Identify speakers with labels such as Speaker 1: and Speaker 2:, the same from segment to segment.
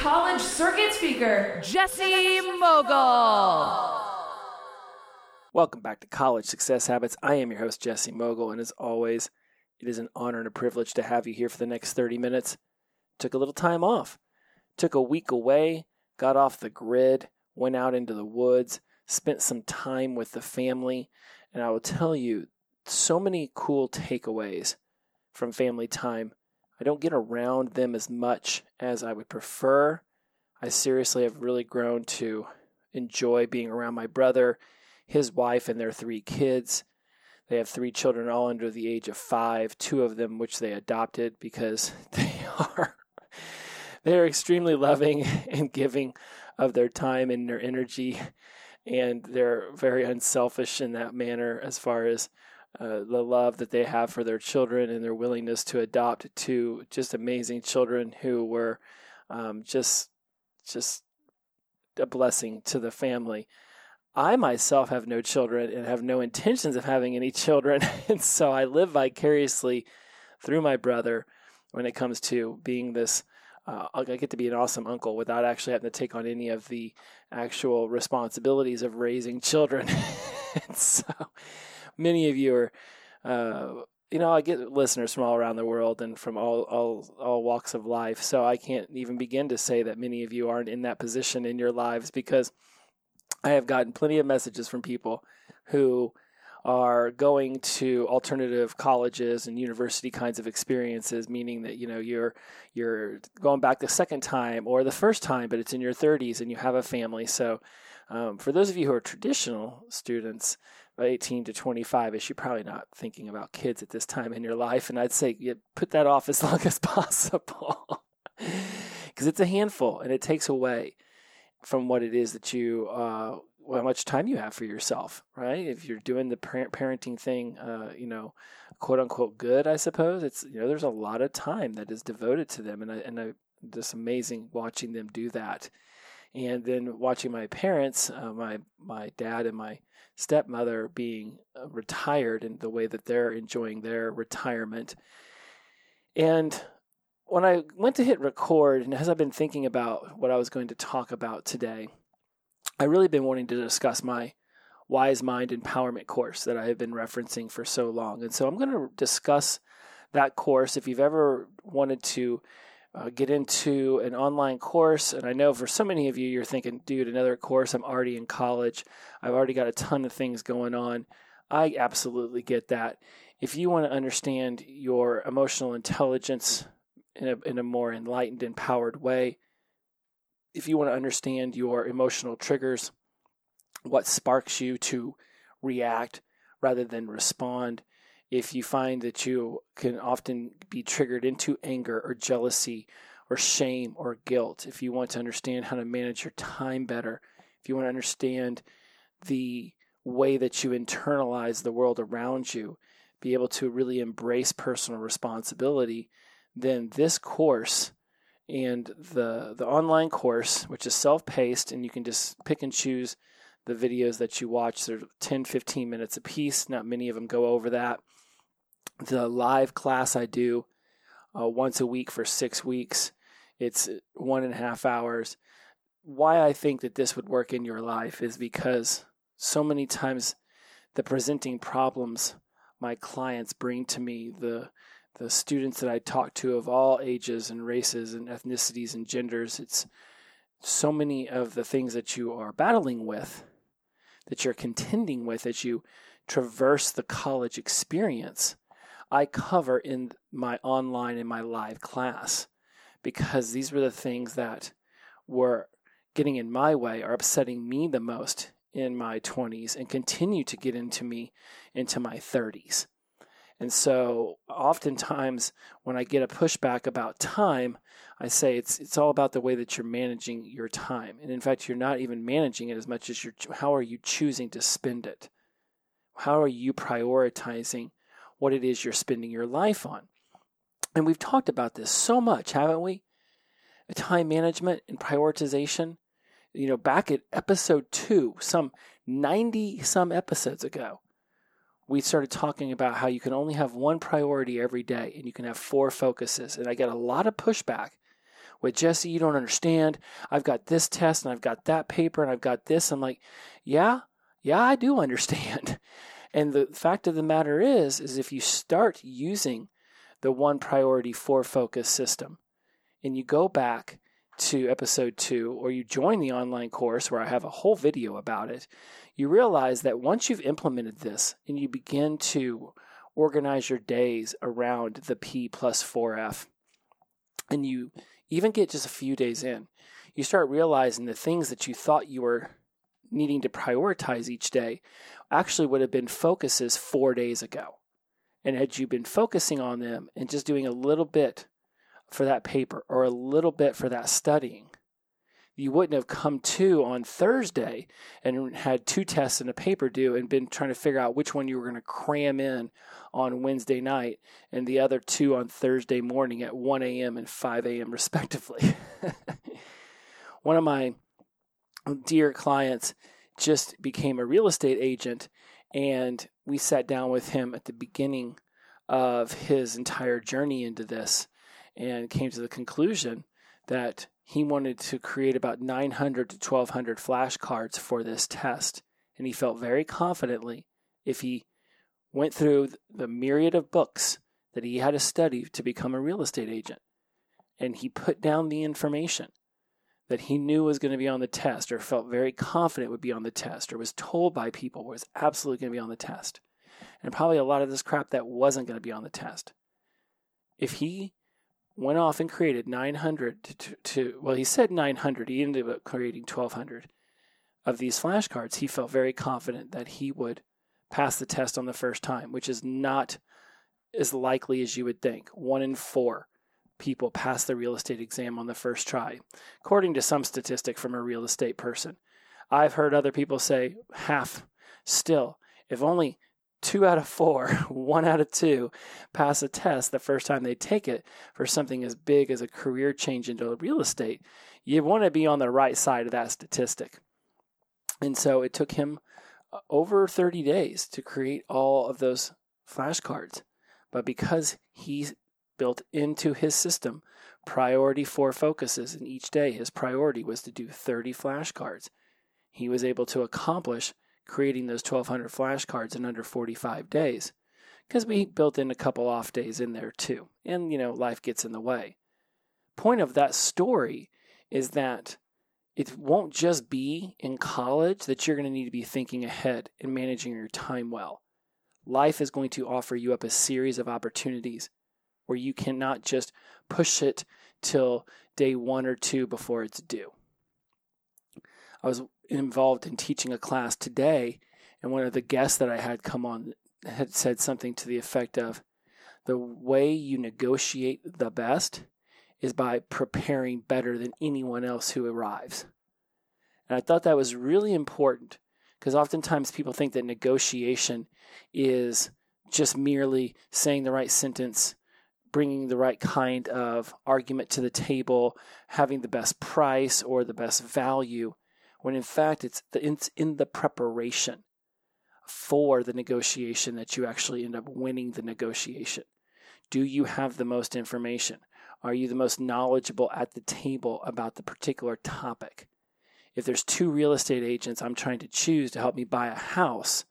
Speaker 1: college circuit speaker, Jesse Mogle.
Speaker 2: Welcome back to College Success Habits. I am your host, Jesse Mogle, and as always, it is an honor and a privilege to have you here for the next 30 minutes. Took a little time off, took a week away, got off the grid, went out into the woods, spent some time with the family, and I will tell you so many cool takeaways from family time. I don't get around them as much as I would prefer. I seriously have really grown to enjoy being around my brother, his wife, and their three kids. They have three children, all under the age of five, two of them which they adopted because they are they are extremely loving and giving of their time and their energy, and they're very unselfish in that manner as far as uh, the love that they have for their children and their willingness to adopt two just amazing children who were um, just just a blessing to the family. I myself have no children and have no intentions of having any children, and so I live vicariously through my brother when it comes to being this. Uh, I get to be an awesome uncle without actually having to take on any of the actual responsibilities of raising children. so many of you are, uh, you know, I get listeners from all around the world and from all, all all walks of life. So I can't even begin to say that many of you aren't in that position in your lives because I have gotten plenty of messages from people who are going to alternative colleges and university kinds of experiences meaning that you know you're you're going back the second time or the first time but it's in your 30s and you have a family so um, for those of you who are traditional students 18 to 25 ish you're probably not thinking about kids at this time in your life and i'd say you put that off as long as possible because it's a handful and it takes away from what it is that you uh, how much time you have for yourself, right? If you're doing the parent parenting thing, uh, you know, quote unquote good, I suppose it's you know there's a lot of time that is devoted to them, and I and I just amazing watching them do that, and then watching my parents, uh, my my dad and my stepmother being uh, retired and the way that they're enjoying their retirement, and when I went to hit record, and as I've been thinking about what I was going to talk about today I really been wanting to discuss my Wise Mind Empowerment course that I have been referencing for so long. And so I'm going to discuss that course. If you've ever wanted to uh, get into an online course, and I know for so many of you, you're thinking, dude, another course, I'm already in college, I've already got a ton of things going on. I absolutely get that. If you want to understand your emotional intelligence in a, in a more enlightened, empowered way, if you want to understand your emotional triggers, what sparks you to react rather than respond, if you find that you can often be triggered into anger or jealousy or shame or guilt, if you want to understand how to manage your time better, if you want to understand the way that you internalize the world around you, be able to really embrace personal responsibility, then this course and the the online course which is self-paced and you can just pick and choose the videos that you watch they're 10 15 minutes a piece not many of them go over that the live class i do uh, once a week for six weeks it's one and a half hours why i think that this would work in your life is because so many times the presenting problems my clients bring to me the the students that I talk to of all ages and races and ethnicities and genders. It's so many of the things that you are battling with, that you're contending with as you traverse the college experience. I cover in my online and my live class because these were the things that were getting in my way or upsetting me the most in my 20s and continue to get into me into my 30s. And so oftentimes when I get a pushback about time, I say it's it's all about the way that you're managing your time. And in fact, you're not even managing it as much as you're how are you choosing to spend it? How are you prioritizing what it is you're spending your life on? And we've talked about this so much, haven't we? Time management and prioritization. You know, back at episode 2, some 90 some episodes ago, we started talking about how you can only have one priority every day and you can have four focuses. And I get a lot of pushback with Jesse, you don't understand. I've got this test and I've got that paper and I've got this. I'm like, yeah, yeah, I do understand. And the fact of the matter is, is if you start using the one priority four focus system and you go back to episode two or you join the online course where I have a whole video about it, you realize that once you've implemented this and you begin to organize your days around the P plus 4F, and you even get just a few days in, you start realizing the things that you thought you were needing to prioritize each day actually would have been focuses four days ago. And had you been focusing on them and just doing a little bit for that paper or a little bit for that studying, you wouldn't have come to on Thursday and had two tests and a paper due and been trying to figure out which one you were going to cram in on Wednesday night and the other two on Thursday morning at 1 a.m. and 5 a.m. respectively. one of my dear clients just became a real estate agent and we sat down with him at the beginning of his entire journey into this and came to the conclusion that he wanted to create about 900 to 1200 flashcards for this test. And he felt very confidently if he went through the myriad of books that he had to study to become a real estate agent. And he put down the information that he knew was going to be on the test or felt very confident would be on the test or was told by people was absolutely going to be on the test. And probably a lot of this crap that wasn't going to be on the test. If he went off and created 900 to, to, well, he said 900. He ended up creating 1,200 of these flashcards. He felt very confident that he would pass the test on the first time, which is not as likely as you would think. One in four people pass the real estate exam on the first try, according to some statistic from a real estate person. I've heard other people say half. Still, if only two out of four, one out of two pass a test the first time they take it for something as big as a career change into real estate, you want to be on the right side of that statistic. And so it took him uh, over 30 days to create all of those flashcards. But because he built into his system priority four focuses, and each day his priority was to do 30 flashcards, he was able to accomplish creating those 1200 flashcards in under 45 days because we built in a couple off days in there too. And, you know, life gets in the way. Point of that story is that it won't just be in college that you're going to need to be thinking ahead and managing your time well. Life is going to offer you up a series of opportunities where you cannot just push it till day one or two before it's due. I was involved in teaching a class today, and one of the guests that I had come on had said something to the effect of the way you negotiate the best is by preparing better than anyone else who arrives. And I thought that was really important because oftentimes people think that negotiation is just merely saying the right sentence, bringing the right kind of argument to the table, having the best price or the best value when in fact it's, the, it's in the preparation for the negotiation that you actually end up winning the negotiation. Do you have the most information? Are you the most knowledgeable at the table about the particular topic? If there's two real estate agents I'm trying to choose to help me buy a house,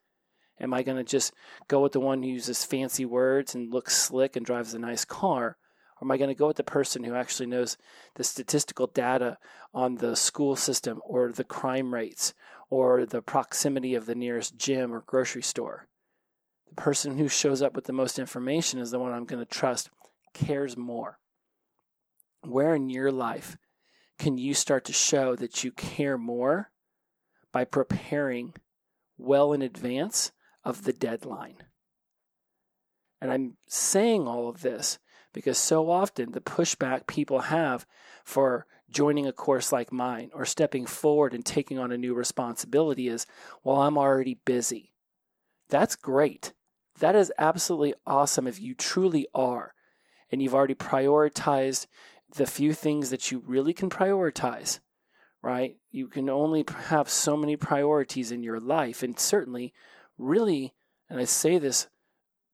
Speaker 2: am I going to just go with the one who uses fancy words and looks slick and drives a nice car? Or am I going to go with the person who actually knows the statistical data on the school system or the crime rates or the proximity of the nearest gym or grocery store? The person who shows up with the most information is the one I'm going to trust, cares more. Where in your life can you start to show that you care more by preparing well in advance of the deadline? And I'm saying all of this because so often the pushback people have for joining a course like mine or stepping forward and taking on a new responsibility is, well, I'm already busy. That's great. That is absolutely awesome if you truly are and you've already prioritized the few things that you really can prioritize, right? You can only have so many priorities in your life. And certainly, really, and I say this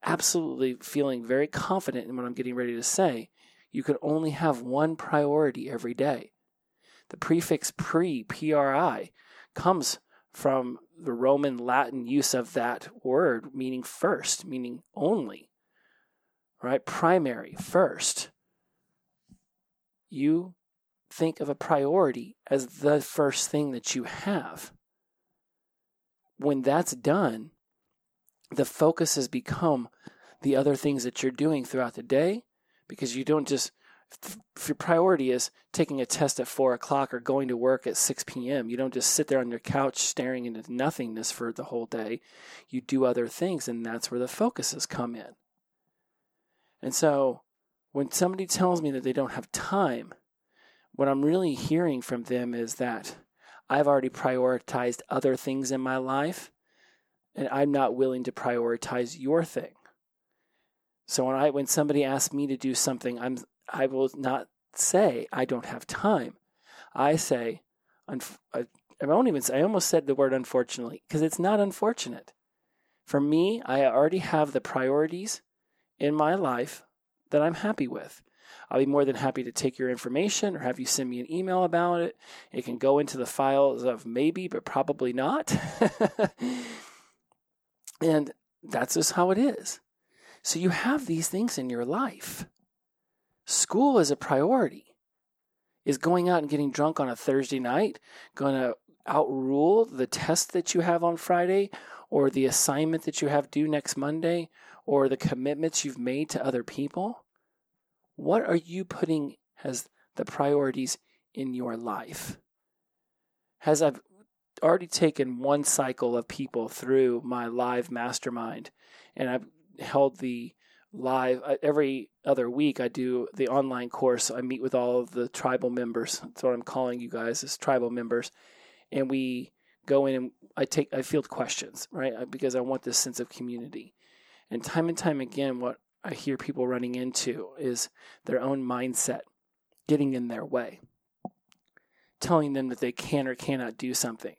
Speaker 2: absolutely feeling very confident in what I'm getting ready to say, you can only have one priority every day. The prefix pre, pri, comes from the Roman Latin use of that word, meaning first, meaning only, right? Primary, first. You think of a priority as the first thing that you have. When that's done, the focus has become the other things that you're doing throughout the day because you don't just if your priority is taking a test at four o'clock or going to work at 6 p.m., you don't just sit there on your couch staring into nothingness for the whole day. You do other things, and that's where the focuses come in. And so when somebody tells me that they don't have time, what I'm really hearing from them is that I've already prioritized other things in my life and I'm not willing to prioritize your thing. So when I when somebody asks me to do something, I'm I will not say I don't have time. I say I, won't even say I almost said the word unfortunately because it's not unfortunate. For me, I already have the priorities in my life that I'm happy with. I'll be more than happy to take your information or have you send me an email about it. It can go into the files of maybe, but probably not. And that's just how it is. So you have these things in your life. School is a priority. Is going out and getting drunk on a Thursday night going to outrule the test that you have on Friday or the assignment that you have due next Monday or the commitments you've made to other people? What are you putting as the priorities in your life? Has I've already taken one cycle of people through my live mastermind, and I've held the live uh, every other week. I do the online course. I meet with all of the tribal members. That's what I'm calling you guys as tribal members, and we go in and I take I field questions right because I want this sense of community. And time and time again, what I hear people running into is their own mindset getting in their way, telling them that they can or cannot do something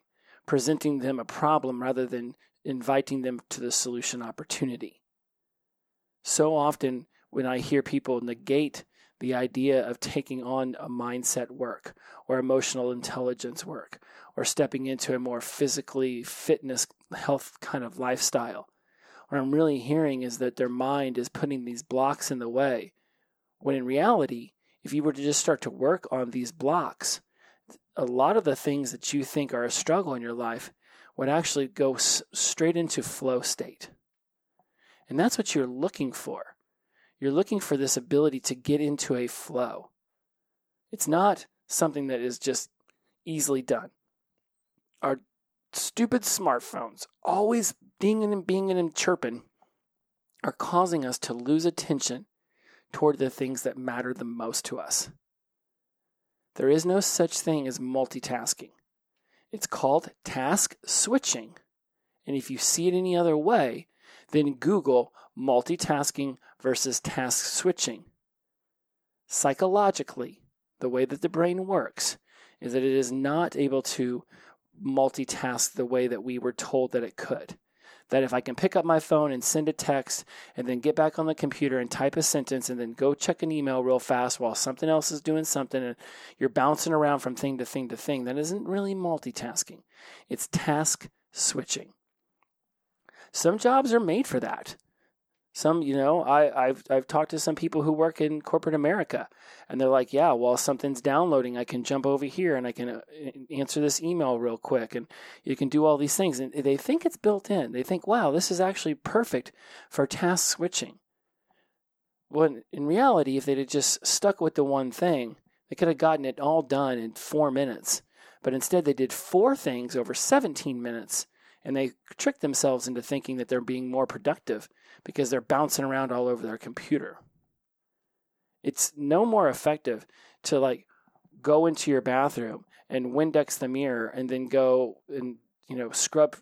Speaker 2: presenting them a problem rather than inviting them to the solution opportunity. So often, when I hear people negate the idea of taking on a mindset work or emotional intelligence work or stepping into a more physically fitness health kind of lifestyle, what I'm really hearing is that their mind is putting these blocks in the way. When in reality, if you were to just start to work on these blocks, a lot of the things that you think are a struggle in your life would actually go s- straight into flow state. And that's what you're looking for. You're looking for this ability to get into a flow. It's not something that is just easily done. Our stupid smartphones, always dinging and binging and chirping, are causing us to lose attention toward the things that matter the most to us. There is no such thing as multitasking. It's called task switching. And if you see it any other way, then Google multitasking versus task switching. Psychologically, the way that the brain works is that it is not able to multitask the way that we were told that it could that if I can pick up my phone and send a text and then get back on the computer and type a sentence and then go check an email real fast while something else is doing something and you're bouncing around from thing to thing to thing, that isn't really multitasking. It's task switching. Some jobs are made for that. Some, you know, I, I've I've talked to some people who work in corporate America, and they're like, "Yeah, while something's downloading, I can jump over here and I can uh, answer this email real quick, and you can do all these things." And they think it's built in. They think, "Wow, this is actually perfect for task switching." When in reality, if they'd have just stuck with the one thing, they could have gotten it all done in four minutes. But instead, they did four things over 17 minutes And they trick themselves into thinking that they're being more productive because they're bouncing around all over their computer. It's no more effective to like go into your bathroom and Windex the mirror and then go and, you know, scrub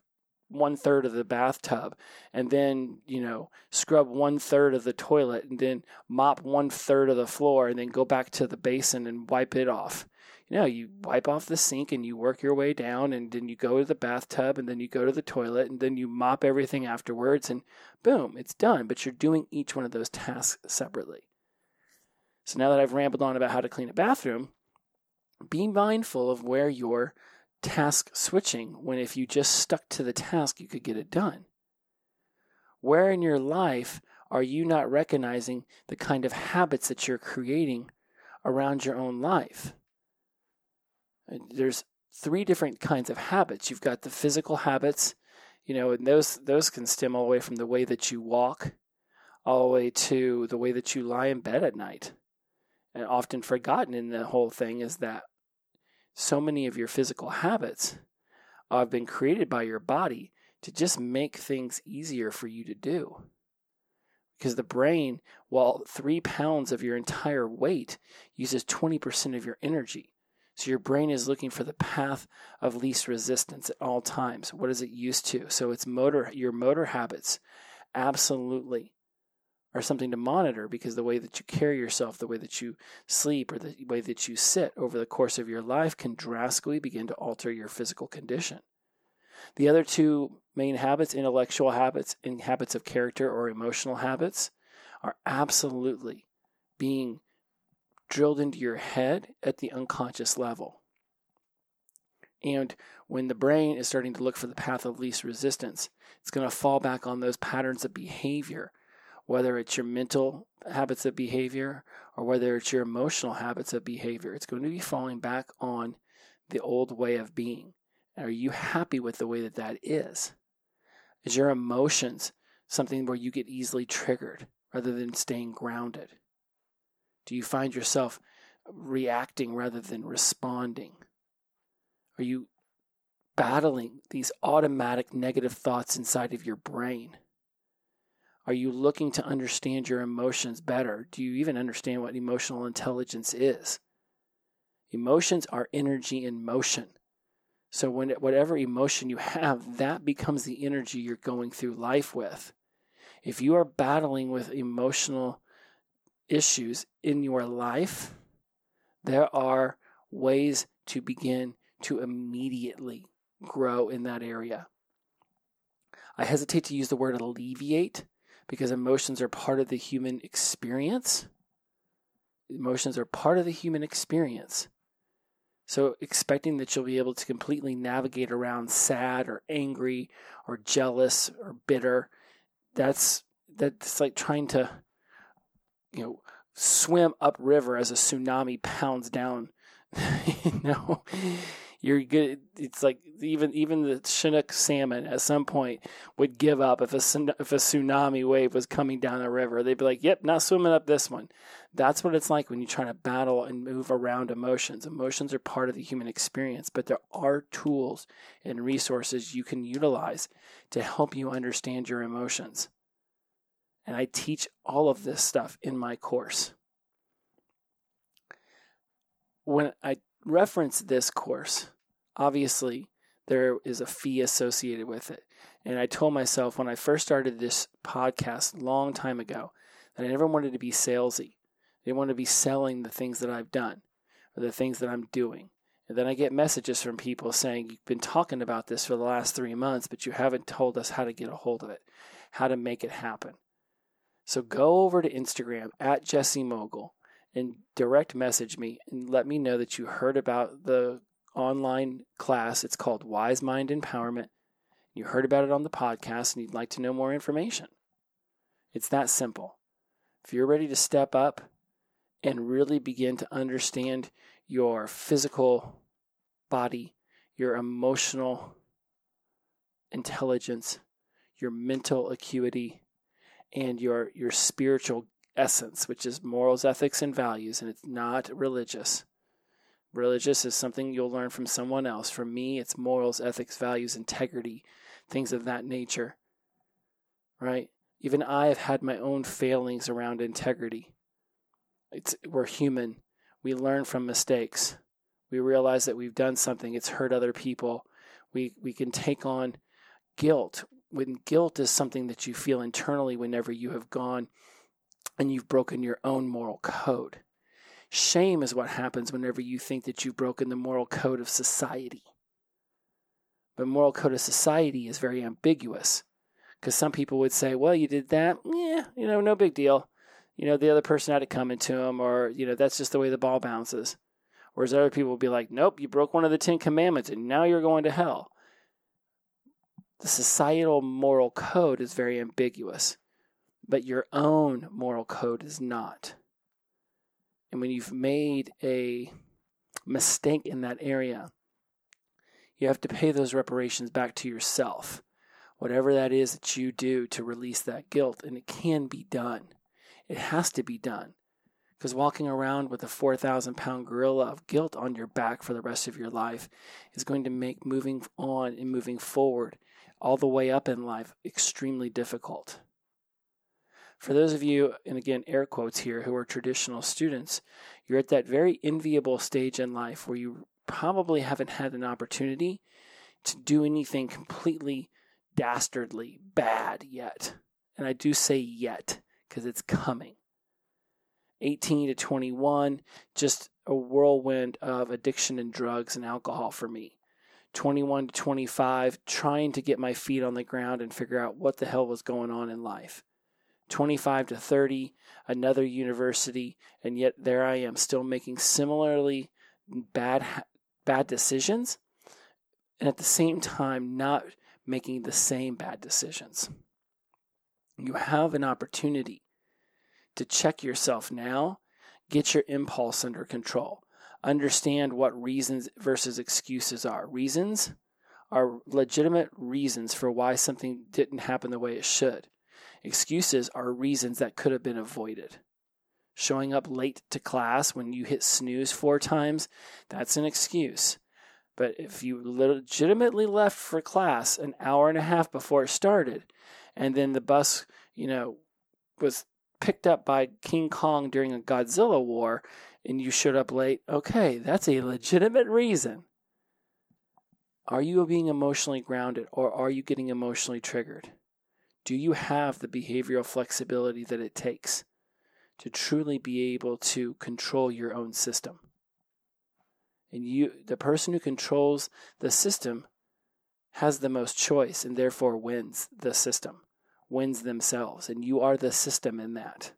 Speaker 2: one third of the bathtub and then you know scrub one third of the toilet and then mop one third of the floor and then go back to the basin and wipe it off know you wipe off the sink and you work your way down and then you go to the bathtub and then you go to the toilet and then you mop everything afterwards and boom it's done but you're doing each one of those tasks separately so now that i've rambled on about how to clean a bathroom be mindful of where you're task switching when if you just stuck to the task, you could get it done? Where in your life are you not recognizing the kind of habits that you're creating around your own life? Uh, there's three different kinds of habits. You've got the physical habits, you know, and those those can stem all the way from the way that you walk all the way to the way that you lie in bed at night. And often forgotten in the whole thing is that so many of your physical habits have been created by your body to just make things easier for you to do. Because the brain, while three pounds of your entire weight uses 20% of your energy. So your brain is looking for the path of least resistance at all times. What is it used to? So it's motor, your motor habits absolutely are something to monitor because the way that you carry yourself, the way that you sleep, or the way that you sit over the course of your life can drastically begin to alter your physical condition. The other two main habits, intellectual habits and habits of character or emotional habits, are absolutely being drilled into your head at the unconscious level. And when the brain is starting to look for the path of least resistance, it's going to fall back on those patterns of behavior whether it's your mental habits of behavior or whether it's your emotional habits of behavior. It's going to be falling back on the old way of being. Are you happy with the way that that is? Is your emotions something where you get easily triggered rather than staying grounded? Do you find yourself reacting rather than responding? Are you battling these automatic negative thoughts inside of your brain? Are you looking to understand your emotions better? Do you even understand what emotional intelligence is? Emotions are energy in motion. So when whatever emotion you have, that becomes the energy you're going through life with. If you are battling with emotional issues in your life, there are ways to begin to immediately grow in that area. I hesitate to use the word alleviate because emotions are part of the human experience. Emotions are part of the human experience. So, expecting that you'll be able to completely navigate around sad or angry or jealous or bitter, that's that's like trying to, you know, swim upriver as a tsunami pounds down. you know, you're good. It's like even even the Chinook salmon at some point would give up if a if a tsunami wave was coming down the river. They'd be like, "Yep, not swimming up this one." That's what it's like when you try to battle and move around emotions. Emotions are part of the human experience, but there are tools and resources you can utilize to help you understand your emotions. And I teach all of this stuff in my course. When I reference this course, obviously there is a fee associated with it. And I told myself when I first started this podcast long time ago that I never wanted to be salesy. I didn't want to be selling the things that I've done or the things that I'm doing. And then I get messages from people saying, You've been talking about this for the last three months, but you haven't told us how to get a hold of it, how to make it happen. So go over to Instagram at Jesse Mogle and direct message me and let me know that you heard about the online class. It's called Wise Mind Empowerment. You heard about it on the podcast and you'd like to know more information. It's that simple. If you're ready to step up and really begin to understand your physical body, your emotional intelligence, your mental acuity, and your, your spiritual essence, which is morals, ethics, and values, and it's not religious Religious is something you'll learn from someone else. For me, it's morals, ethics, values, integrity, things of that nature. Right? Even I have had my own failings around integrity. It's, we're human. We learn from mistakes. We realize that we've done something, it's hurt other people. We, we can take on guilt. When guilt is something that you feel internally whenever you have gone and you've broken your own moral code. Shame is what happens whenever you think that you've broken the moral code of society. But moral code of society is very ambiguous because some people would say, well, you did that. Yeah, you know, no big deal. You know, the other person had it coming to him, or, you know, that's just the way the ball bounces. Whereas other people would be like, nope, you broke one of the Ten Commandments and now you're going to hell. The societal moral code is very ambiguous, but your own moral code is not. And when you've made a mistake in that area, you have to pay those reparations back to yourself. Whatever that is that you do to release that guilt, and it can be done. It has to be done. Because walking around with a 4,000 pound gorilla of guilt on your back for the rest of your life is going to make moving on and moving forward all the way up in life extremely difficult. For those of you, and again, air quotes here, who are traditional students, you're at that very enviable stage in life where you probably haven't had an opportunity to do anything completely dastardly bad yet. And I do say yet because it's coming. 18 to 21, just a whirlwind of addiction and drugs and alcohol for me. 21 to 25, trying to get my feet on the ground and figure out what the hell was going on in life. 25 to 30, another university, and yet there I am still making similarly bad bad decisions and at the same time not making the same bad decisions. You have an opportunity to check yourself now, get your impulse under control. Understand what reasons versus excuses are. Reasons are legitimate reasons for why something didn't happen the way it should. Excuses are reasons that could have been avoided. Showing up late to class when you hit snooze four times, that's an excuse. But if you legitimately left for class an hour and a half before it started, and then the bus, you know, was picked up by King Kong during a Godzilla war, and you showed up late, okay, that's a legitimate reason. Are you being emotionally grounded or are you getting emotionally triggered? Do you have the behavioral flexibility that it takes to truly be able to control your own system? And you the person who controls the system has the most choice and therefore wins the system, wins themselves, and you are the system in that.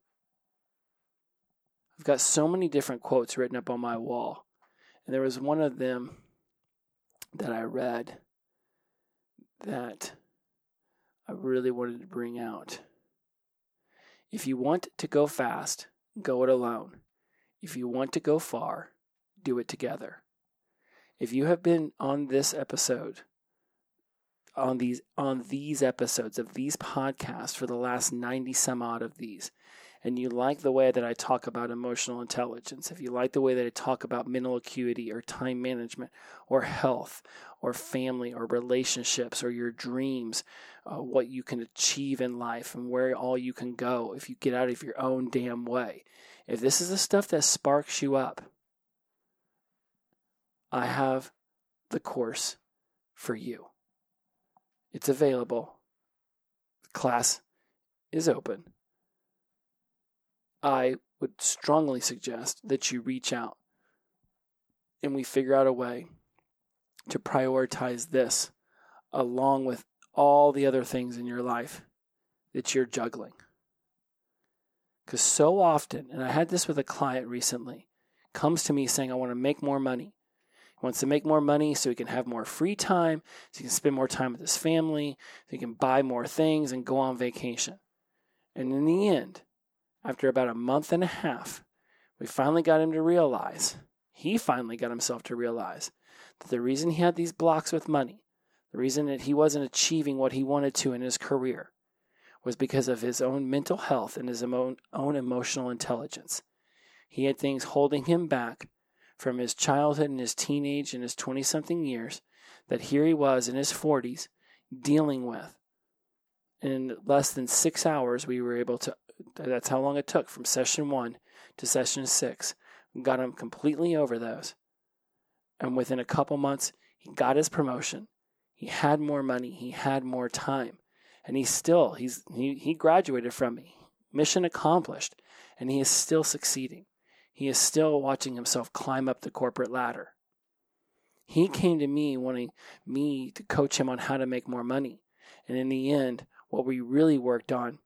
Speaker 2: I've got so many different quotes written up on my wall. And there was one of them that I read that I really wanted to bring out. If you want to go fast, go it alone. If you want to go far, do it together. If you have been on this episode, on these on these episodes of these podcasts for the last 90 some odd of these, and you like the way that I talk about emotional intelligence, if you like the way that I talk about mental acuity or time management or health or family or relationships or your dreams, uh, what you can achieve in life and where all you can go if you get out of your own damn way. If this is the stuff that sparks you up, I have the course for you. It's available. The class is open. I would strongly suggest that you reach out and we figure out a way to prioritize this along with all the other things in your life that you're juggling. Because so often, and I had this with a client recently, comes to me saying, I want to make more money. He wants to make more money so he can have more free time, so he can spend more time with his family, so he can buy more things and go on vacation. And in the end, after about a month and a half, we finally got him to realize, he finally got himself to realize that the reason he had these blocks with money, the reason that he wasn't achieving what he wanted to in his career, was because of his own mental health and his own, emotional intelligence. He had things holding him back from his childhood and his teenage and his 20 something years that here he was in his 40s dealing with. In less than six hours, we were able to, that's how long it took from session one to session six. We got him completely over those. And within a couple months, he got his promotion. He had more money. He had more time. And he's still, he's, he, he graduated from me. Mission accomplished. And he is still succeeding. He is still watching himself climb up the corporate ladder. He came to me wanting me to coach him on how to make more money. And in the end, what we really worked on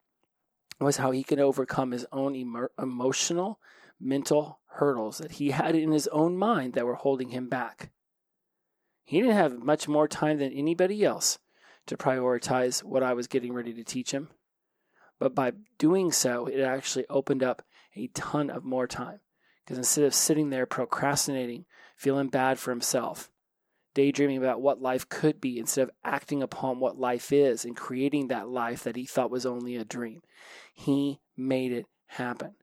Speaker 2: was how he could overcome his own emo- emotional, mental hurdles that he had in his own mind that were holding him back. He didn't have much more time than anybody else to prioritize what I was getting ready to teach him. But by doing so, it actually opened up a ton of more time. Because instead of sitting there procrastinating, feeling bad for himself, daydreaming about what life could be instead of acting upon what life is and creating that life that he thought was only a dream, he made it happen.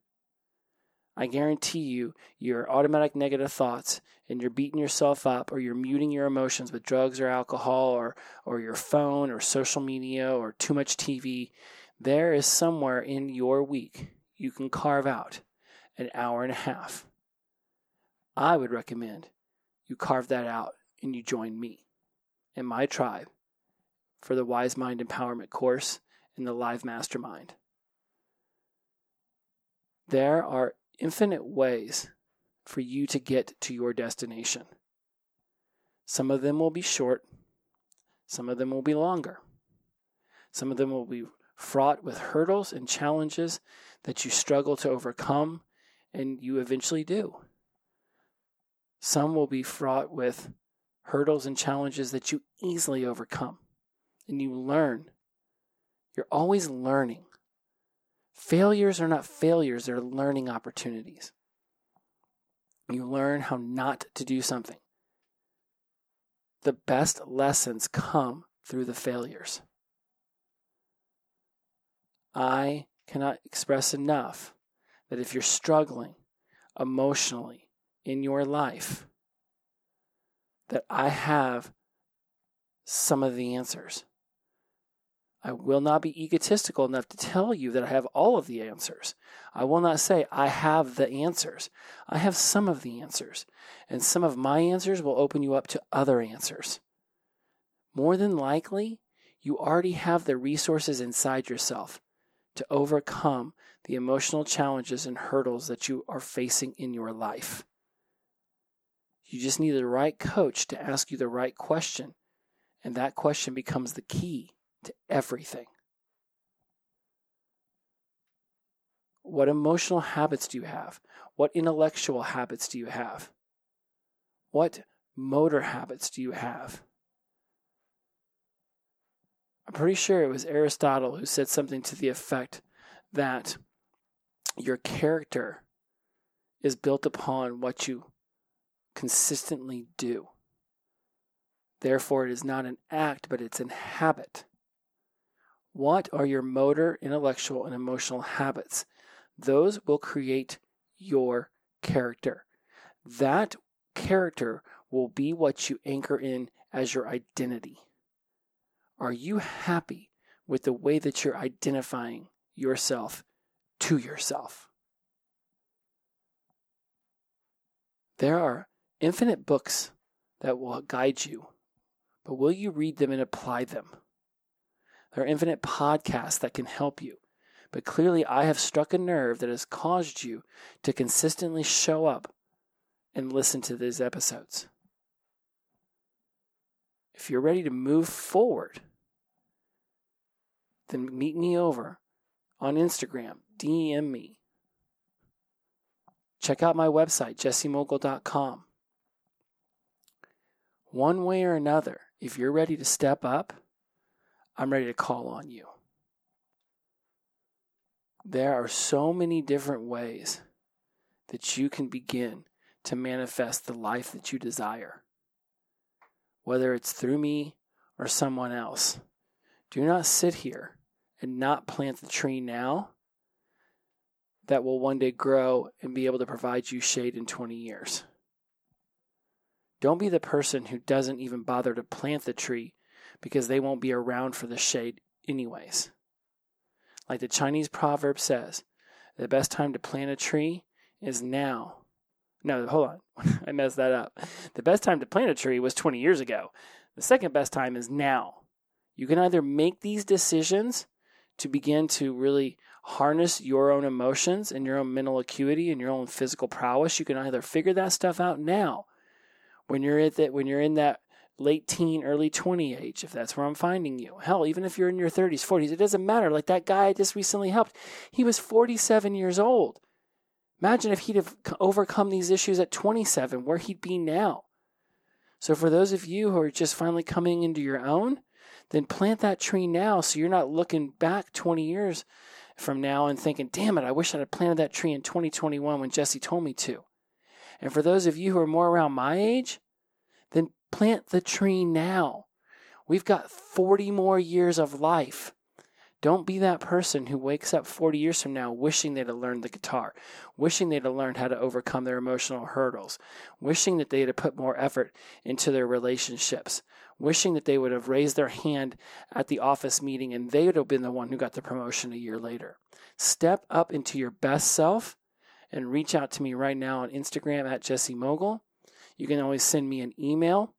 Speaker 2: I guarantee you, your automatic negative thoughts and you're beating yourself up or you're muting your emotions with drugs or alcohol or, or your phone or social media or too much TV, there is somewhere in your week you can carve out an hour and a half. I would recommend you carve that out and you join me and my tribe for the Wise Mind Empowerment course in the Live Mastermind. There are infinite ways for you to get to your destination. Some of them will be short, some of them will be longer. Some of them will be fraught with hurdles and challenges that you struggle to overcome and you eventually do. Some will be fraught with hurdles and challenges that you easily overcome and you learn. You're always learning. Failures are not failures, they're learning opportunities. You learn how not to do something. The best lessons come through the failures. I cannot express enough that if you're struggling emotionally in your life, that I have some of the answers. I will not be egotistical enough to tell you that I have all of the answers. I will not say I have the answers. I have some of the answers, and some of my answers will open you up to other answers. More than likely, you already have the resources inside yourself to overcome the emotional challenges and hurdles that you are facing in your life. You just need the right coach to ask you the right question, and that question becomes the key to everything. What emotional habits do you have? What intellectual habits do you have? What motor habits do you have? I'm pretty sure it was Aristotle who said something to the effect that your character is built upon what you consistently do. Therefore, it is not an act, but it's an habit. What are your motor, intellectual, and emotional habits? Those will create your character. That character will be what you anchor in as your identity. Are you happy with the way that you're identifying yourself to yourself? There are infinite books that will guide you, but will you read them and apply them? There are infinite podcasts that can help you, but clearly I have struck a nerve that has caused you to consistently show up and listen to these episodes. If you're ready to move forward, then meet me over on Instagram, DM me. Check out my website, jessemogle.com. One way or another, if you're ready to step up, I'm ready to call on you. There are so many different ways that you can begin to manifest the life that you desire, whether it's through me or someone else. Do not sit here and not plant the tree now that will one day grow and be able to provide you shade in 20 years. Don't be the person who doesn't even bother to plant the tree because they won't be around for the shade, anyways. Like the Chinese proverb says, the best time to plant a tree is now. No, hold on. I messed that up. The best time to plant a tree was 20 years ago. The second best time is now. You can either make these decisions to begin to really harness your own emotions and your own mental acuity and your own physical prowess. You can either figure that stuff out now when you're at that when you're in that late teen, early 20 age, if that's where I'm finding you. Hell, even if you're in your 30s, 40s, it doesn't matter. Like that guy I just recently helped, he was 47 years old. Imagine if he'd have overcome these issues at 27, where he'd be now. So, for those of you who are just finally coming into your own, then plant that tree now so you're not looking back 20 years from now and thinking, damn it, I wish I'd have planted that tree in 2021 when Jesse told me to. And for those of you who are more around my age, then plant the tree now. We've got 40 more years of life. Don't be that person who wakes up 40 years from now wishing they'd have learned the guitar, wishing they'd have learned how to overcome their emotional hurdles, wishing that they'd have put more effort into their relationships, wishing that they would have raised their hand at the office meeting and they would have been the one who got the promotion a year later. Step up into your best self and reach out to me right now on Instagram at Jesse Mogle. You can always send me an email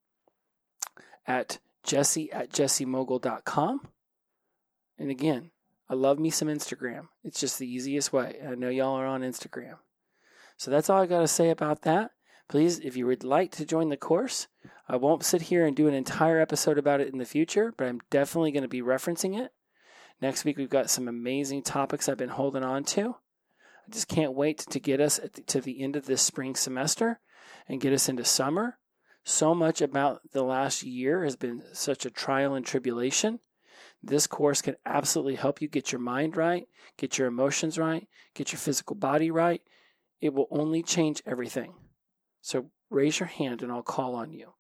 Speaker 2: at jesse at jessemogle.com. And again, I love me some Instagram. It's just the easiest way. I know y'all are on Instagram. So that's all I got to say about that. Please, if you would like to join the course, I won't sit here and do an entire episode about it in the future, but I'm definitely going to be referencing it. Next week, we've got some amazing topics I've been holding on to. I just can't wait to get us to the end of this spring semester and get us into summer. So much about the last year has been such a trial and tribulation. This course can absolutely help you get your mind right, get your emotions right, get your physical body right. It will only change everything. So raise your hand and I'll call on you.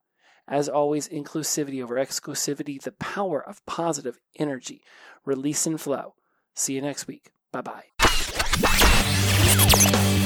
Speaker 2: As always, inclusivity over exclusivity, the power of positive energy. Release and flow. See you next week. Bye bye bye.